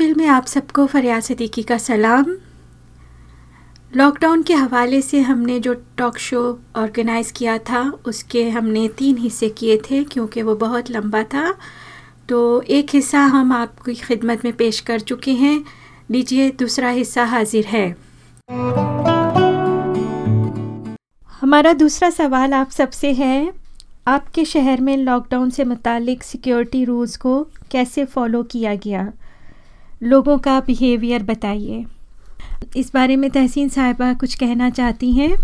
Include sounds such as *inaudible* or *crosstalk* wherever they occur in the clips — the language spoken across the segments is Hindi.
महफिल में आप सबको फरियाद सिद्दीकी का सलाम। लॉकडाउन के हवाले से हमने जो टॉक शो ऑर्गेनाइज़ किया था, उसके हमने तीन हिस्से किए थे, क्योंकि वो बहुत लंबा था। तो एक हिस्सा हम आपकी खिदमत में पेश कर चुके हैं। लीजिए, दूसरा हिस्सा हाजिर है। हमारा दूसरा सवाल आप सबसे है, आपके शहर में लॉकडाउन से मुतालिक सिक्योरिटी रूल्स को कैसे फ़ॉलो किया गया? लोगों का बिहेवियर बताइए। इस बारे में तहसीन साहिबा कुछ कहना चाहती हैं।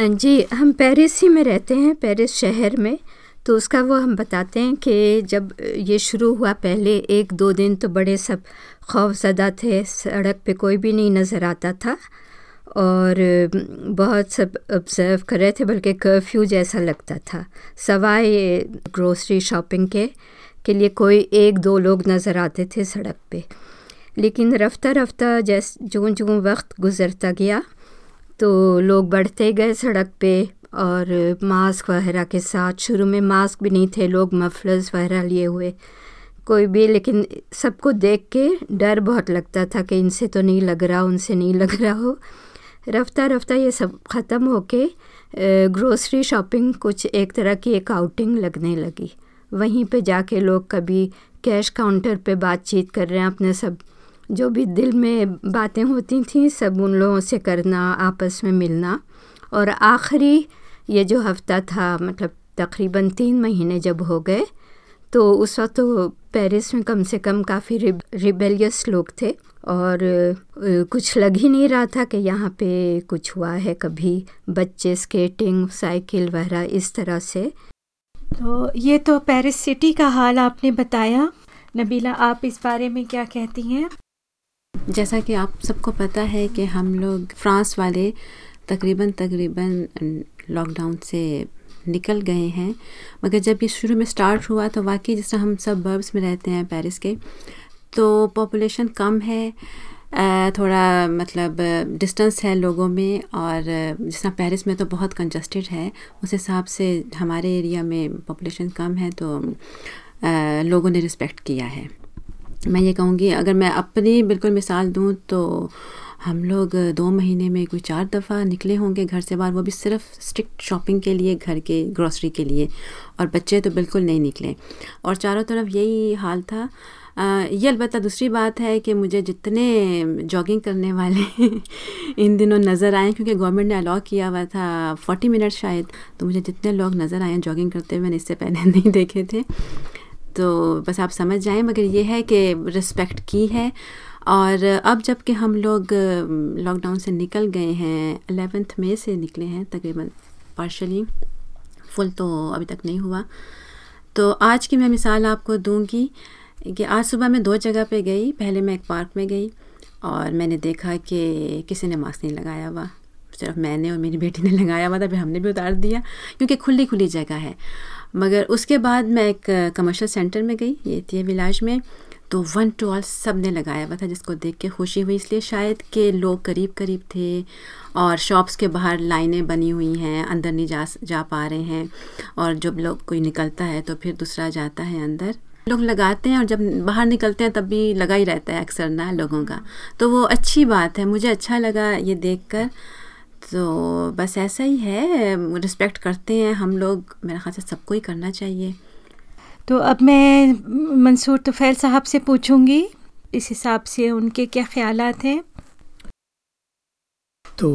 जी, हम पेरिस ही में रहते हैं, पेरिस शहर में। तो उसका वो हम बताते हैं कि जब ये शुरू हुआ, पहले एक दो दिन तो बड़े सब खौफजदा थे, सड़क पे कोई भी नहीं नज़र आता था। और बहुत सब ऑब्ज़र्व कर रहे थे, बल्कि कर्फ्यू जैसा लगता था। सवाए ग्रोसरी शॉपिंग के। के लिए कोई एक दो लोग नज़र आते थे सड़क पे। लेकिन रफ्ता रफ्ता जैस जो जो वक्त गुज़रता गया तो लोग बढ़ते गए सड़क पे और मास्क वगैरह के साथ। शुरू में मास्क भी नहीं थे, लोग मफलर्स वगैरह लिए हुए। कोई भी, लेकिन सबको देख के डर बहुत लगता था कि इनसे तो नहीं लग रहा, उनसे नहीं लग रहा हो। रफ्ता रफ्ता ये सब ख़त्म होके ग्रोसरी शॉपिंग कुछ एक तरह की एक आउटिंग लगने लगी। वहीं पे जाके लोग कभी कैश काउंटर पे बातचीत कर रहे हैं अपने सब। जो भी दिल में बातें होती थी, सब उन लोगों से करना, आपस में मिलना। और आखिरी ये जो हफ़्ता था मतलब तकरीबन तीन महीने जब हो गए तो उस वक्त तो पेरिस में कम से कम काफ़ी रिबेलियस लोग थे। और कुछ लग ही नहीं रहा था कि यहाँ पे कुछ हुआ है कभी। बच्चे स्केटिंग, साइकिल वगैरह इस तरह से। तो ये तो पेरिस सिटी का हाल आपने बताया। नबीला, आप इस बारे में क्या कहती हैं? जैसा कि आप सबको पता है कि हम लोग फ्रांस वाले तकरीबन तकरीबन लॉकडाउन से निकल गए हैं। मगर जब ये शुरू में स्टार्ट हुआ तो वाकई जिस तरह हम सब बर्ब्स में रहते हैं पेरिस के तो पॉपुलेशन कम है। थोड़ा मतलब डिस्टेंस है लोगों में और जिस तरह पेरिस में तो बहुत कंजस्टेड है, उस हिसाब से हमारे एरिया में पॉपुलेशन कम है तो लोगों ने रिस्पेक्ट किया है। मैं ये कहूँगी, अगर मैं अपनी बिल्कुल मिसाल दूँ तो हम लोग दो महीने में कोई चार दफ़ा निकले होंगे घर से बाहर, वो भी सिर्फ़ स्ट्रिक्ट शॉपिंग के लिए, घर के ग्रॉसरी के लिए, और बच्चे तो बिल्कुल नहीं निकले। और चारों तरफ़ यही हाल था ये अलबत् दूसरी बात है कि मुझे जितने जॉगिंग करने वाले *laughs* इन दिनों नज़र आए, क्योंकि गवर्नमेंट ने अलाउ किया हुआ था फोर्टी मिनट शायद तो मुझे जितने लोग नज़र आए जॉगिंग करते हुए, मैंने इससे पहले *laughs* नहीं देखे थे। तो बस आप समझ जाएँ, मगर ये है कि रिस्पेक्ट की है। और अब जब कि हम लोग लॉकडाउन से निकल गए हैं अलेवेंथ मई से निकले हैं, तकरीबन पार्शली फुल तो अभी तक नहीं हुआ। तो आज की मैं मिसाल आपको दूँगी कि आज सुबह मैं दो जगह पे गई। पहले मैं एक पार्क में गई और मैंने देखा कि किसी ने मास्क नहीं लगाया हुआ। सिर्फ़ मैंने और मेरी बेटी ने *laughs* लगाया हुआ था, फिर हमने भी उतार दिया, क्योंकि खुली खुली जगह है। मगर उसके बाद मैं एक कमर्शियल सेंटर में गई, ये थी विलाज में तो वन टू ऑल सबने लगाया हुआ था, जिसको देख के खुशी हुई। इसलिए शायद के लोग करीब करीब थे और शॉप्स के बाहर लाइनें बनी हुई हैं, अंदर नहीं जा जा पा रहे हैं। और जब लोग कोई निकलता है तो फिर दूसरा जाता है अंदर। लोग लगाते हैं और जब बाहर निकलते हैं तब भी लगा ही रहता है अक्सर ना लोगों का। तो वो अच्छी बात है मुझे अच्छा लगा ये देख कर तो बस ऐसा ही है रिस्पेक्ट करते हैं हम लोग मेरा ख्याल से सबको ही करना चाहिए। तो अब मैं मंसूर तुफैल साहब से पूछूँगी इस हिसाब से उनके क्या ख्याल हैं? तो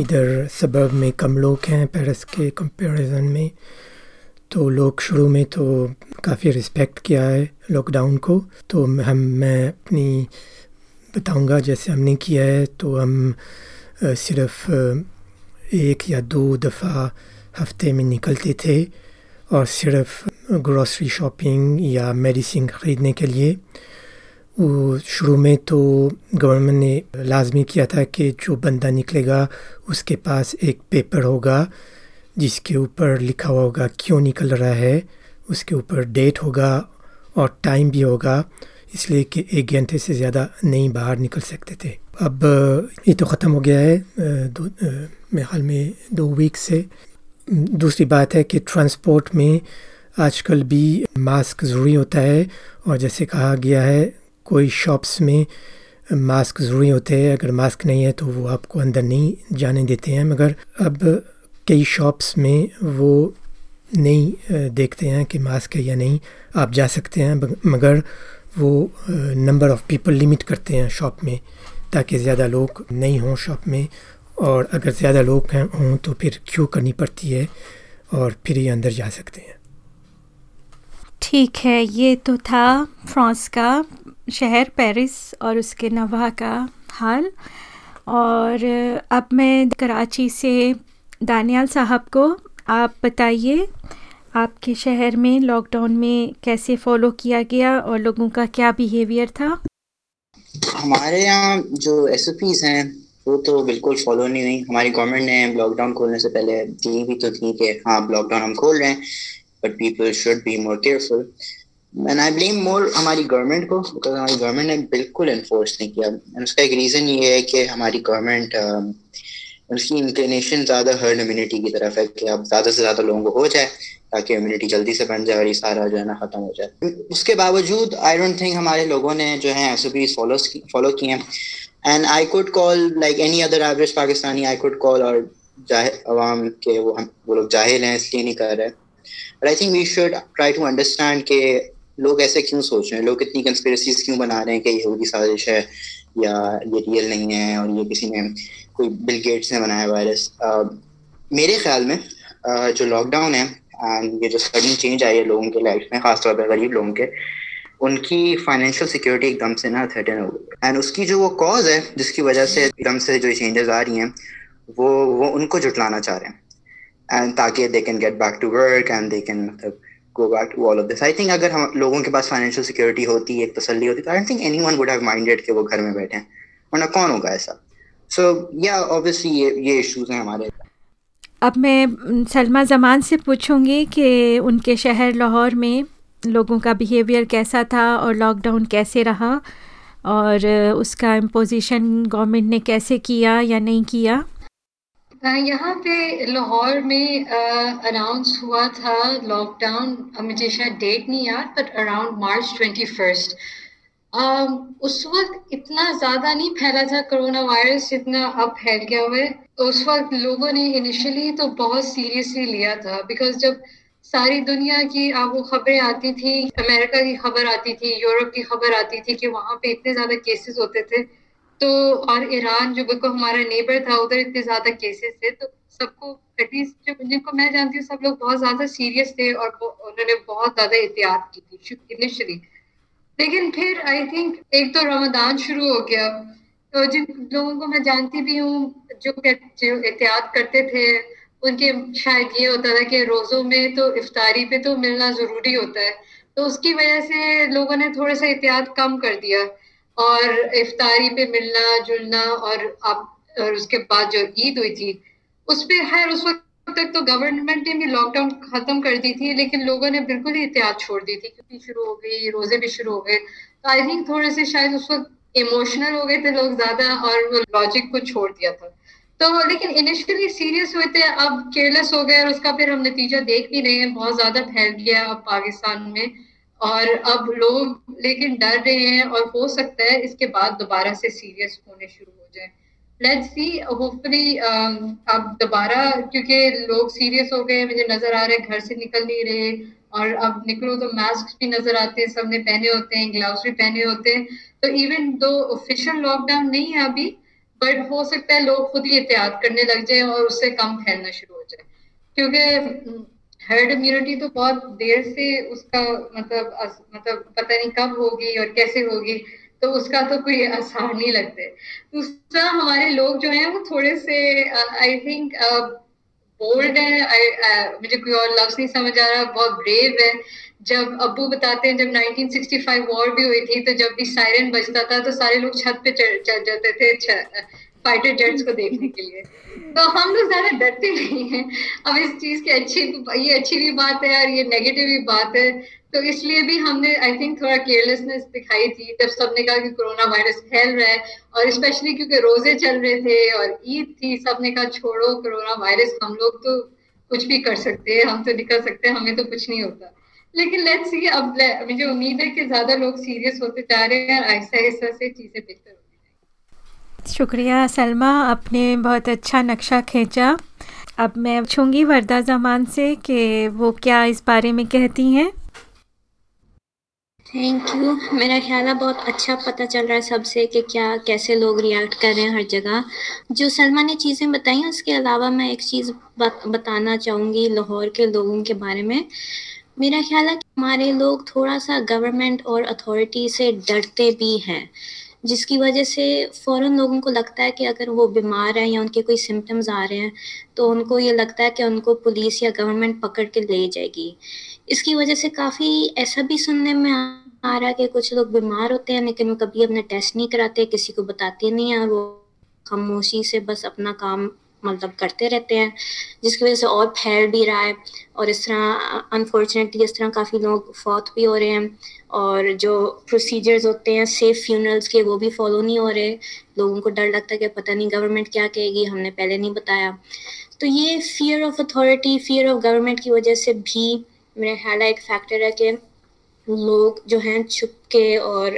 इधर सबब में कम लोग हैं पेरिस के कंपैरिजन में। तो लोग शुरू में तो काफ़ी रिस्पेक्ट किया है लॉकडाउन को। तो हम मैं अपनी बताऊँगा, जैसे हमने किया है तो हम सिर्फ़ एक या दो दफ़ा हफ़्ते में निकलते थे और सिर्फ़ ग्रॉसरी शॉपिंग या मेडिसिन ख़रीदने के लिए। वो शुरू में तो गवर्नमेंट ने लाजमी किया था कि जो बंदा निकलेगा, उसके पास एक पेपर होगा जिसके ऊपर लिखा हुआ होगा क्यों निकल रहा है, उसके ऊपर डेट होगा और टाइम भी होगा, इसलिए कि एक घंटे से ज़्यादा नहीं बाहर निकल सकते थे। अब ये तो ख़त्म हो गया है दो मेरे ख्याल में दो वीक से। दूसरी बात है कि ट्रांसपोर्ट में आजकल भी मास्क ज़रूरी होता है और जैसे कहा गया है, कोई शॉप्स में मास्क ज़रूरी होते हैं, अगर मास्क नहीं है तो वो आपको अंदर नहीं जाने देते हैं। मगर अब कई शॉप्स में वो नहीं देखते हैं कि मास्क है या नहीं। आप जा सकते हैं मगर वो नंबर ऑफ़ पीपल लिमिट करते हैं शॉप में, ताकि ज़्यादा लोग नहीं हों शॉप में। और अगर ज़्यादा लोग हैं, हों तो फिर क्यों करनी पड़ती है? और फिर ही अंदर जा सकते हैं। ठीक है, ये तो था फ्रांस का शहर, पेरिस और उसके नवा का हाल। और अब मैं कराची से दानियाल साहब को आप बताइए, आपके शहर में लॉकडाउन में कैसे फॉलो किया गया और लोगों का क्या बिहेवियर था? हमारे यहाँ जो एस हैं, वो तो बिल्कुल फॉलो नहीं हुई। हमारी गवर्नमेंट ने लॉकडाउन खोलने से पहले दी भी तो थी कि हाँ लॉकडाउन हम खोल रहे हैं but people should be more careful and I blame more हमारी गवर्नमेंट को बिकॉज़ हमारी गवर्नमेंट ने बिल्कुल इन्फोर्स नहीं किया। एंड उसका एक रीज़न ये है कि हमारी गवर्नमेंट उसकी इंक्लिनेशन ज़्यादा हर्ड इम्यूनिटी की तरफ़ है कि अब ज़्यादा से ज़्यादा लोगों को हो जाए, ताकि इम्यूनिटी जल्दी से बन जाए और ये सारा जो है ना ख़त्म हो जाए। उसके बावजूद आई डोंट थिंक हमारे लोगों ने जो है एस फॉलो फॉलो किए हैं। And I could call like any other average Pakistani I could call और अवाम के वो हम, वो लोग जाहिल हैं, इसलिए नहीं कर रहे। But I think we should try to understand के लोग ऐसे क्यों सोच रहे हैं? लोग इतनी कंस्पिरसीज क्यों बना रहे हैं कि यहूदी साजिश है? या ये रियल नहीं है और ये किसी ने कोई बिल गेट्स ने बनाया वायरस मेरे ख्याल में uh, जो लॉकडाउन है एंड ये जो सडन चेंज आई है लोगों के लाइफ में खासतौर पर गरीब लोगों के उनकी फाइनेंशियल सिक्योरिटी एकदम से ना थर्टन हो गई। एंड उसकी जो वो कॉज है जिसकी वजह से एकदम से जो चेंजेस आ रही हैं वो वो उनको जुटलाना चाह रहे हैं। एंड ताकि they can get back to work and they can मतलब go back to all of this I think अगर हम लोगों के पास फाइनेंशियल सिक्योरिटी होती, एक तसल्ली होती तो I think anyone would have minded कि वो घर में बैठे हैं। वरना कौन होगा ऐसा? सो या ऑब्वियसली ये ये इश्यूज़ हैं हमारे। अब मैं सलमा जमान से पूछूँगी कि उनके शहर लाहौर में लोगों का बिहेवियर कैसा था और लॉकडाउन कैसे रहा? और उसका इम्पोजिशन गवर्नमेंट ने कैसे किया या नहीं किया? यहाँ पे लाहौर में अनाउंस हुआ था लॉकडाउन मुझे शायद डेट नहीं याद but around March twenty first उस वक्त इतना ज़्यादा नहीं फैला था कोरोना वायरस जितना अब फैल गया हुआ है। उस वक्त लोगों ने इनिशियली तो बहुत सीरियसली लिया था बिकॉज़ जब सारी दुनिया की वो खबरें आती थी, अमेरिका की खबर आती थी, यूरोप की खबर आती थी कि वहाँ पे इतने ज़्यादा केसेस होते थे तो और ईरान जो बिल्कुल हमारा नेबर था, उधर इतने ज़्यादा केसेस थे तो सबको एटलीस्ट जो जिनको मैं जानती हूँ, सब लोग बहुत ज़्यादा सीरियस थे और उन्होंने बहुत ज़्यादा एहतियात की थी इनिशियली लेकिन फिर आई थिंक एक तो रमदान शुरू हो गया। तो जिन लोगों को मैं जानती भी हूँ, जो जो एहतियात करते थे, उनके शायद ये होता था कि रोज़ों में तो इफ्तारी पे तो मिलना ज़रूरी होता है। तो उसकी वजह से लोगों ने थोड़ा सा एहतियात कम कर दिया। और इफ्तारी पे मिलना, जुलना और अब और उसके बाद जो ईद हुई थी, उस पर खैर उस वक्त तक तो गवर्नमेंट ने भी लॉकडाउन खत्म कर दी थी, लेकिन लोगों ने बिल्कुल ही एहतियात छोड़ दी थी, क्योंकि शुरू हो गई, रोज़े भी शुरू हो गए। तो आई थिंक थोड़े से शायद उस वक्त इमोशनल हो गए थे लोग ज़्यादा और वो लॉजिक को छोड़ दिया था। तो लेकिन इनिशियली सीरियस हुए थे, अब केयरलेस हो गए और उसका फिर हम नतीजा देख भी रहे हैं, बहुत ज़्यादा फैल गया अब पाकिस्तान में। और अब लोग लेकिन डर रहे हैं और हो सकता है इसके बाद दोबारा से सीरियस होने शुरू हो जाए। लेट्स सी होपफुली अब दोबारा, क्योंकि लोग सीरियस हो गए मुझे नज़र आ रहे घर से निकल नहीं रहे, और अब निकलो तो मास्क भी नज़र आते हैं, सबने पहने होते हैं ग्लव्स भी पहने होते हैं। तो इवन दो ऑफिशियल लॉकडाउन नहीं है अभी बट हो सकता है लोग खुद ही एहतियात करने लग जाए और उससे कम फैलना शुरू हो जाए। क्योंकि हर्ड इम्यूनिटी तो बहुत देर से उसका मतलब मतलब पता नहीं कब होगी और कैसे होगी तो उसका तो कोई आसान नहीं लगते। दूसरा हमारे लोग जो हैं वो थोड़े से आई थिंक बोल्ड है मुझे कोई और लफ्ज नहीं समझ आ रहा, बहुत ब्रेव है। जब अबू बताते हैं, जब 1965 वॉर भी हुई थी तो जब भी सायरन बजता था तो सारे लोग छत पे चढ़ जाते थे फाइटर जेट्स को *laughs* देखने के लिए। तो हम लोग ज़्यादा डरते नहीं हैं। अब इस चीज़ की अच्छी ये अच्छी भी बात है और ये नेगेटिव भी बात है। तो इसलिए भी हमने आई थिंक थोड़ा केयरलेसनेस दिखाई थी जब सबने कहा कि कोरोना वायरस फैल रहा है और स्पेशली क्योंकि रोज़े चल रहे थे और ईद थी सबने कहा छोड़ो कोरोना वायरस हम लोग तो कुछ भी कर सकते हैं हम तो निकल सकते हैं हमें तो कुछ नहीं होता। लेकिन लेट्स सी अब मुझे उम्मीद है कि ज़्यादा लोग सीरियस होते जा रहे हैं और ऐसा आहिस्ता से चीज़ें बेहतर होती शुक्रिया सलमा। आपने बहुत अच्छा नक्शा खींचा। अब मैं पूछूँगी वर्दा जमान से कि वो क्या इस बारे में कहती हैं। थैंक यू मेरा ख्याल है बहुत अच्छा पता चल रहा है सबसे कि क्या कैसे लोग रिएक्ट कर रहे हैं हर जगह। जो सलमा ने चीज़ें बताई उसके अलावा मैं एक चीज़ बत, बताना चाहूँगी लाहौर के लोगों के बारे में। मेरा ख्याल है कि हमारे लोग थोड़ा सा गवर्नमेंट और अथॉरिटी से डरते भी हैं। जिसकी वजह से फ़ौरन लोगों को लगता है कि अगर वो बीमार हैं या उनके कोई सिम्टम्स आ रहे हैं तो उनको ये लगता है कि उनको पुलिस या गवर्नमेंट पकड़ के ले जाएगी। इसकी वजह से काफ़ी ऐसा भी सुनने में आ रहा है कि कुछ लोग बीमार होते हैं, लेकिन वो कभी अपना टेस्ट नहीं कराते, किसी को बताते नहीं हैं और वो खामोशी से बस अपना काम मतलब करते रहते हैं, जिसकी वजह से और फैल भी रहा है। और इस तरह अनफॉर्चुनेटली इस तरह काफ़ी लोग फौत भी हो रहे हैं और जो प्रोसीजर्स होते हैं सेफ़ फ्यूनरल्स के, वो भी फॉलो नहीं हो रहे। लोगों को डर लगता है कि पता नहीं गवर्नमेंट क्या कहेगी, हमने पहले नहीं बताया। तो ये fear of authority fear of government की वजह से भी मेरा ख्याल एक फैक्टर है कि लोग जो हैं छुप के और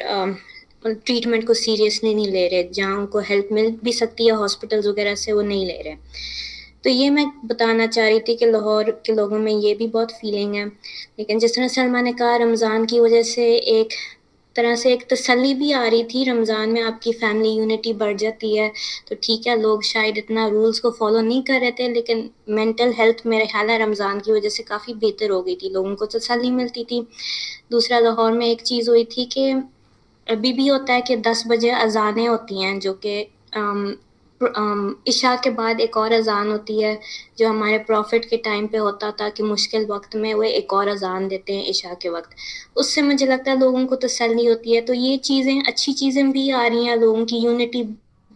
ट्रीटमेंट को सीरियसली नहीं ले रहे, जहाँ उनको हेल्प मिल भी सकती है हॉस्पिटल्स वगैरह से वो नहीं ले रहे। तो ये मैं बताना चाह रही थी कि लाहौर के लोगों में ये भी बहुत फीलिंग है। लेकिन जिस तरह सलमा ने कहा, रमज़ान की वजह से एक तरह से एक तसली भी आ रही थी, रमज़ान में आपकी फैमिली यूनिटी बढ़ जाती है तो ठीक है, लोग शायद इतना रूल्स को फॉलो नहीं कर रहे थे, लेकिन मेंटल हेल्थ मेरे ख्याल है रमज़ान की वजह से काफ़ी बेहतर हो गई थी, लोगों को तसली मिलती थी। दूसरा लाहौर में एक चीज़ हुई थी कि अभी भी होता है कि दस बजे अजानें होती हैं, जो कि इशा के बाद एक और अजान होती है, जो हमारे प्रॉफिट के टाइम पे होता था कि मुश्किल वक्त में वो एक और अजान देते हैं इशा के वक्त। उससे मुझे लगता है लोगों को तसल्ली होती है तो ये चीज़ें, अच्छी चीज़ें भी आ रही हैं, लोगों की यूनिटी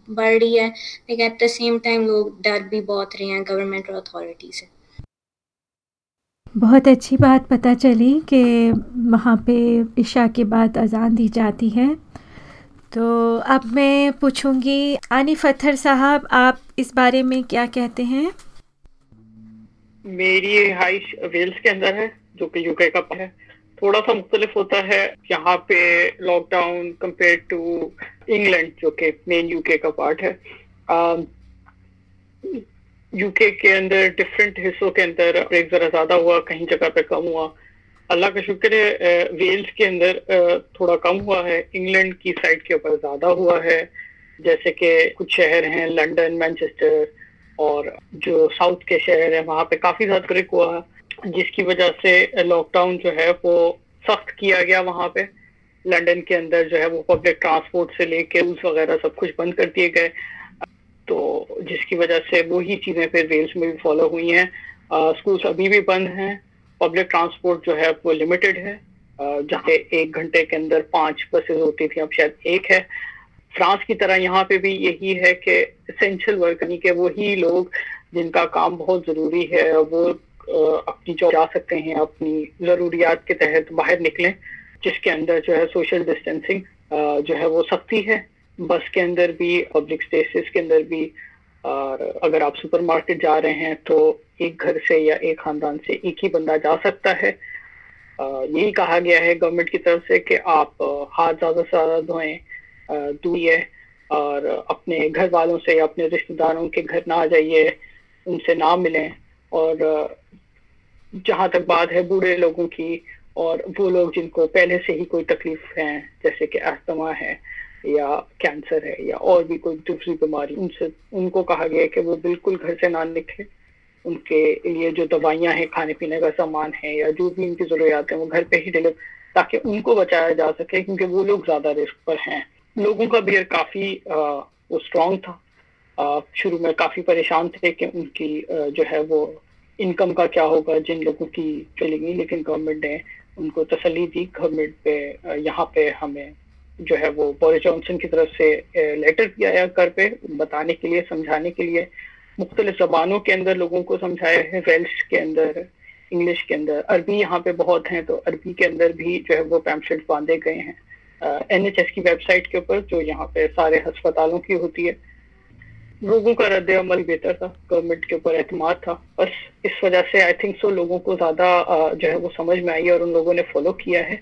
बढ़ रही है, लेकिन एट द सेम टाइम लोग डर भी बहुत रहे हैं गवर्नमेंट और अथॉरिटी से। बहुत अच्छी बात पता चली कि वहाँ पे इशा के बाद अजान दी जाती है। तो अब मैं पूछूँगी आनी फथर साहब, आप इस बारे में क्या कहते हैं? मेरी रिहाइश वेल्स के अंदर है, जो कि यूके का है। थोड़ा सा मुख्तलिफ़ होता है, यहाँ पे लॉकडाउन कंपेयर टू इंग्लैंड जो कि मेन यूके का पार्ट है। यूके के अंदर डिफरेंट हिस्सों के अंदर ब्रेक जरा ज़्यादा हुआ, कहीं जगह पे कम हुआ। अल्लाह का शुक्र है वेल्स के अंदर थोड़ा कम हुआ है। इंग्लैंड की साइड के ऊपर ज़्यादा हुआ है। जैसे कि कुछ शहर हैं लंदन मैनचेस्टर और जो साउथ के शहर हैं, वहाँ पे काफ़ी ज़्यादा ब्रेक हुआ। है जिसकी वजह से लॉकडाउन जो है, वो सख्त किया गया वहाँ पे। लंदन के अंदर जो है, वो पब्लिक ट्रांसपोर्ट से लेके रूल्स वगैरह सब कुछ बंद कर दिए गए। तो जिसकी वजह से वही चीज़ें फिर वेल्स में भी फॉलो हुई हैं। स्कूल्स अभी भी बंद हैं। पब्लिक ट्रांसपोर्ट जो है वो लिमिटेड है। जहाँ एक घंटे के अंदर पाँच बसेज होती थी, अब शायद एक है। फ्रांस की तरह यहाँ पे भी यही है कि इसेंशियल वर्क यानी कि वही लोग जिनका काम बहुत ज़रूरी है, वो अपनी जो जा सकते हैं, अपनी जरूरियात के तहत बाहर निकलें, जिसके अंदर जो है सोशल डिस्टेंसिंग जो है वो सख्ती है। बस के अंदर भी पब्लिक स्पेसिस के अंदर भी, और अगर आप सुपरमार्केट जा रहे हैं तो एक घर से या एक खानदान से एक ही बंदा जा सकता है। यही कहा गया है गवर्नमेंट की तरफ़ से कि आप हाथ ज़्यादा से ज़्यादा धोएँ दुए और अपने घर वालों से या अपने रिश्तेदारों के घर ना जाइए, उनसे ना मिलें। और जहाँ तक बात है बूढ़े लोगों की, और वो लोग जिनको पहले से ही कोई तकलीफ़ है, जैसे कि अस्थमा है या कैंसर है या और भी कोई दूसरी बीमारी उनसे उनको कहा गया कि वो बिल्कुल घर से ना निकले। उनके लिए जो दवाइयाँ हैं खाने पीने का सामान है या जो भी उनकी जरूरियात है वो घर पे ही डिलीवर ताकि उनको बचाया जा सके क्योंकि वो लोग ज़्यादा रिस्क पर हैं। लोगों का बिहेयर काफ़ी आ, वो स्ट्रांग था। शुरू में काफ़ी परेशान थे कि उनकी आ, जो है वो इनकम का क्या होगा जिन लोगों की चलेगी लेकिन गवर्नमेंट ने उनको तसली दी। गवर्नमेंट पे यहाँ पे हमें जो है वो बोरिस जॉनसन की तरफ़ से लेटर दिया है घर पे, बताने के लिए, समझाने के लिए। मुख्तलिफ़ जबानों के अंदर लोगों को समझाया है वेल्श के अंदर इंग्लिश के अंदर। अरबी यहाँ पे बहुत हैं तो अरबी के अंदर भी जो है वो पैम्पलेट बांधे गए हैं। एन एच एस की वेबसाइट के ऊपर, जो यहाँ पे सारे अस्पतालों की होती है। लोगों का रद्द अमल बेहतर था गवर्नमेंट के ऊपर एतमाद था। बस इस वजह से आई थिंक सो लोगों को ज़्यादा जो है वो समझ में आई है और उन लोगों ने फॉलो किया है।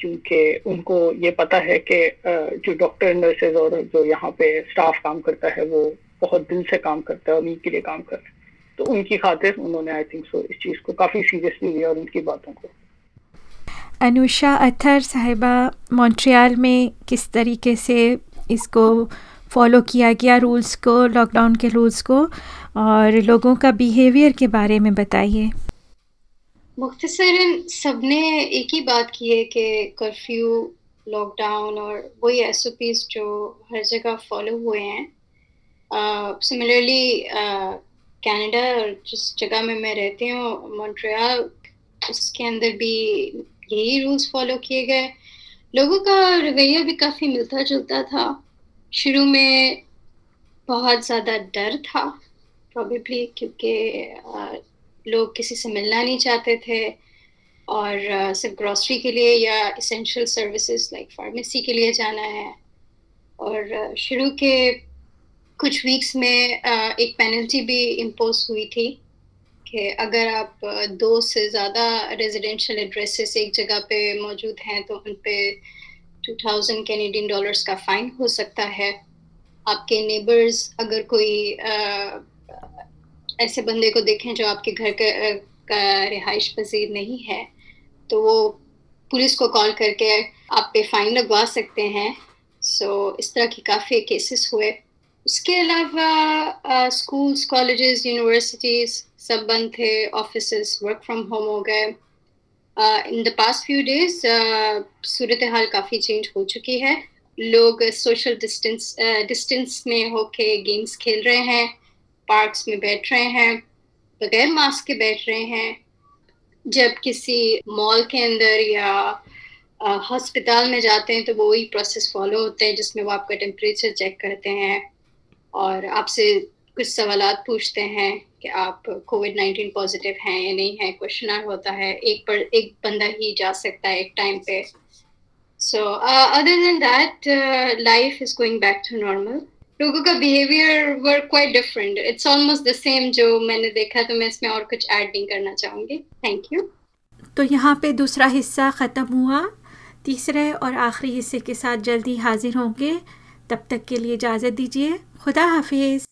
क्योंकि उनको ये पता है कि जो डॉक्टर नर्सेज और जो यहाँ पे स्टाफ काम करता है, वो बहुत दिल से काम करता है, उन्हीं के लिए काम कर हैं। तो उनकी खातिर उन्होंने आई थिंक सो इस चीज़ को काफ़ी सीरियसली लिया और उनकी बातों को। अनुषा अथर साहिबा मॉन्ट्रियल में किस तरीके से इसको फॉलो किया गया रूल्स को लॉकडाउन के रूल्स को? और लोगों का बिहेवियर के बारे में बताइए। मुख्तसरन सबने एक ही बात की है कि कर्फ्यू लॉकडाउन और वही एस जो हर जगह फॉलो हुए हैं। सिमिलरली कनाडा जिस जगह में मैं रहती हूँ मॉन्ट्रियल उसके अंदर भी यही रूल्स फॉलो किए गए। लोगों का रवैया भी काफ़ी मिलता जुलता था। शुरू में बहुत ज़्यादा डर था प्रॉबेबली क्योंकि लोग किसी से मिलना नहीं चाहते थे और सिर्फ़ ग्रॉसरी के लिए या इसेंशियल सर्विसेज़ लाइक फार्मेसी के लिए जाना है। और शुरू के कुछ वीक्स में एक पेनल्टी भी इम्पोज हुई थी कि अगर आप दो से ज़्यादा रेजिडेंशियल एड्रेसेस एक जगह पे मौजूद हैं तो उन पे 2000 कैनेडियन डॉलर्स का फ़ाइन हो सकता है। आपके नेबर्स अगर कोई ऐसे बंदे को देखें जो आपके घर का, का रिहाइश पजीर नहीं है तो वो पुलिस को कॉल करके आप पे फ़ाइन लगवा सकते हैं। सो so, इस तरह की काफ़ी केसेस हुए। उसके अलावा स्कूल्स कॉलेजेस यूनिवर्सिटीज़ सब बंद थे ऑफ़िस वर्क फ्रॉम होम हो गए। In the past few days सूरत हाल काफ़ी चेंज हो चुकी है। लोग सोशल डिस्टेंस डिस्टेंस में होके गेम्स खेल रहे हैं। पार्क्स में बैठ रहे हैं, बगैर मास्क के बैठ रहे हैं, जब किसी मॉल के अंदर या हॉस्पिटल में जाते हैं तो वो वही प्रोसेस फॉलो होते हैं, जिसमें वो आपका टेम्परेचर चेक करते हैं और आपसे कुछ सवाल पूछते हैं कि आप कोविड नाइन्टीन पॉजिटिव हैं या नहीं है क्वेश्चन होता है, एक पर, एक बंदा ही जा सकता है एक टाइम पे। So other than that life is going back to normal लोगों का behaviour were quite different it's almost the same जो मैंने देखा तो मैं इसमें और कुछ ऐड नहीं करना चाहूँगी. थैंक यू तो यहाँ पे दूसरा हिस्सा ख़त्म हुआ. तीसरे और आखिरी हिस्से के साथ जल्दी हाजिर होंगे. तब तक के लिए इजाज़त दीजिए. खुदा हाफिज़.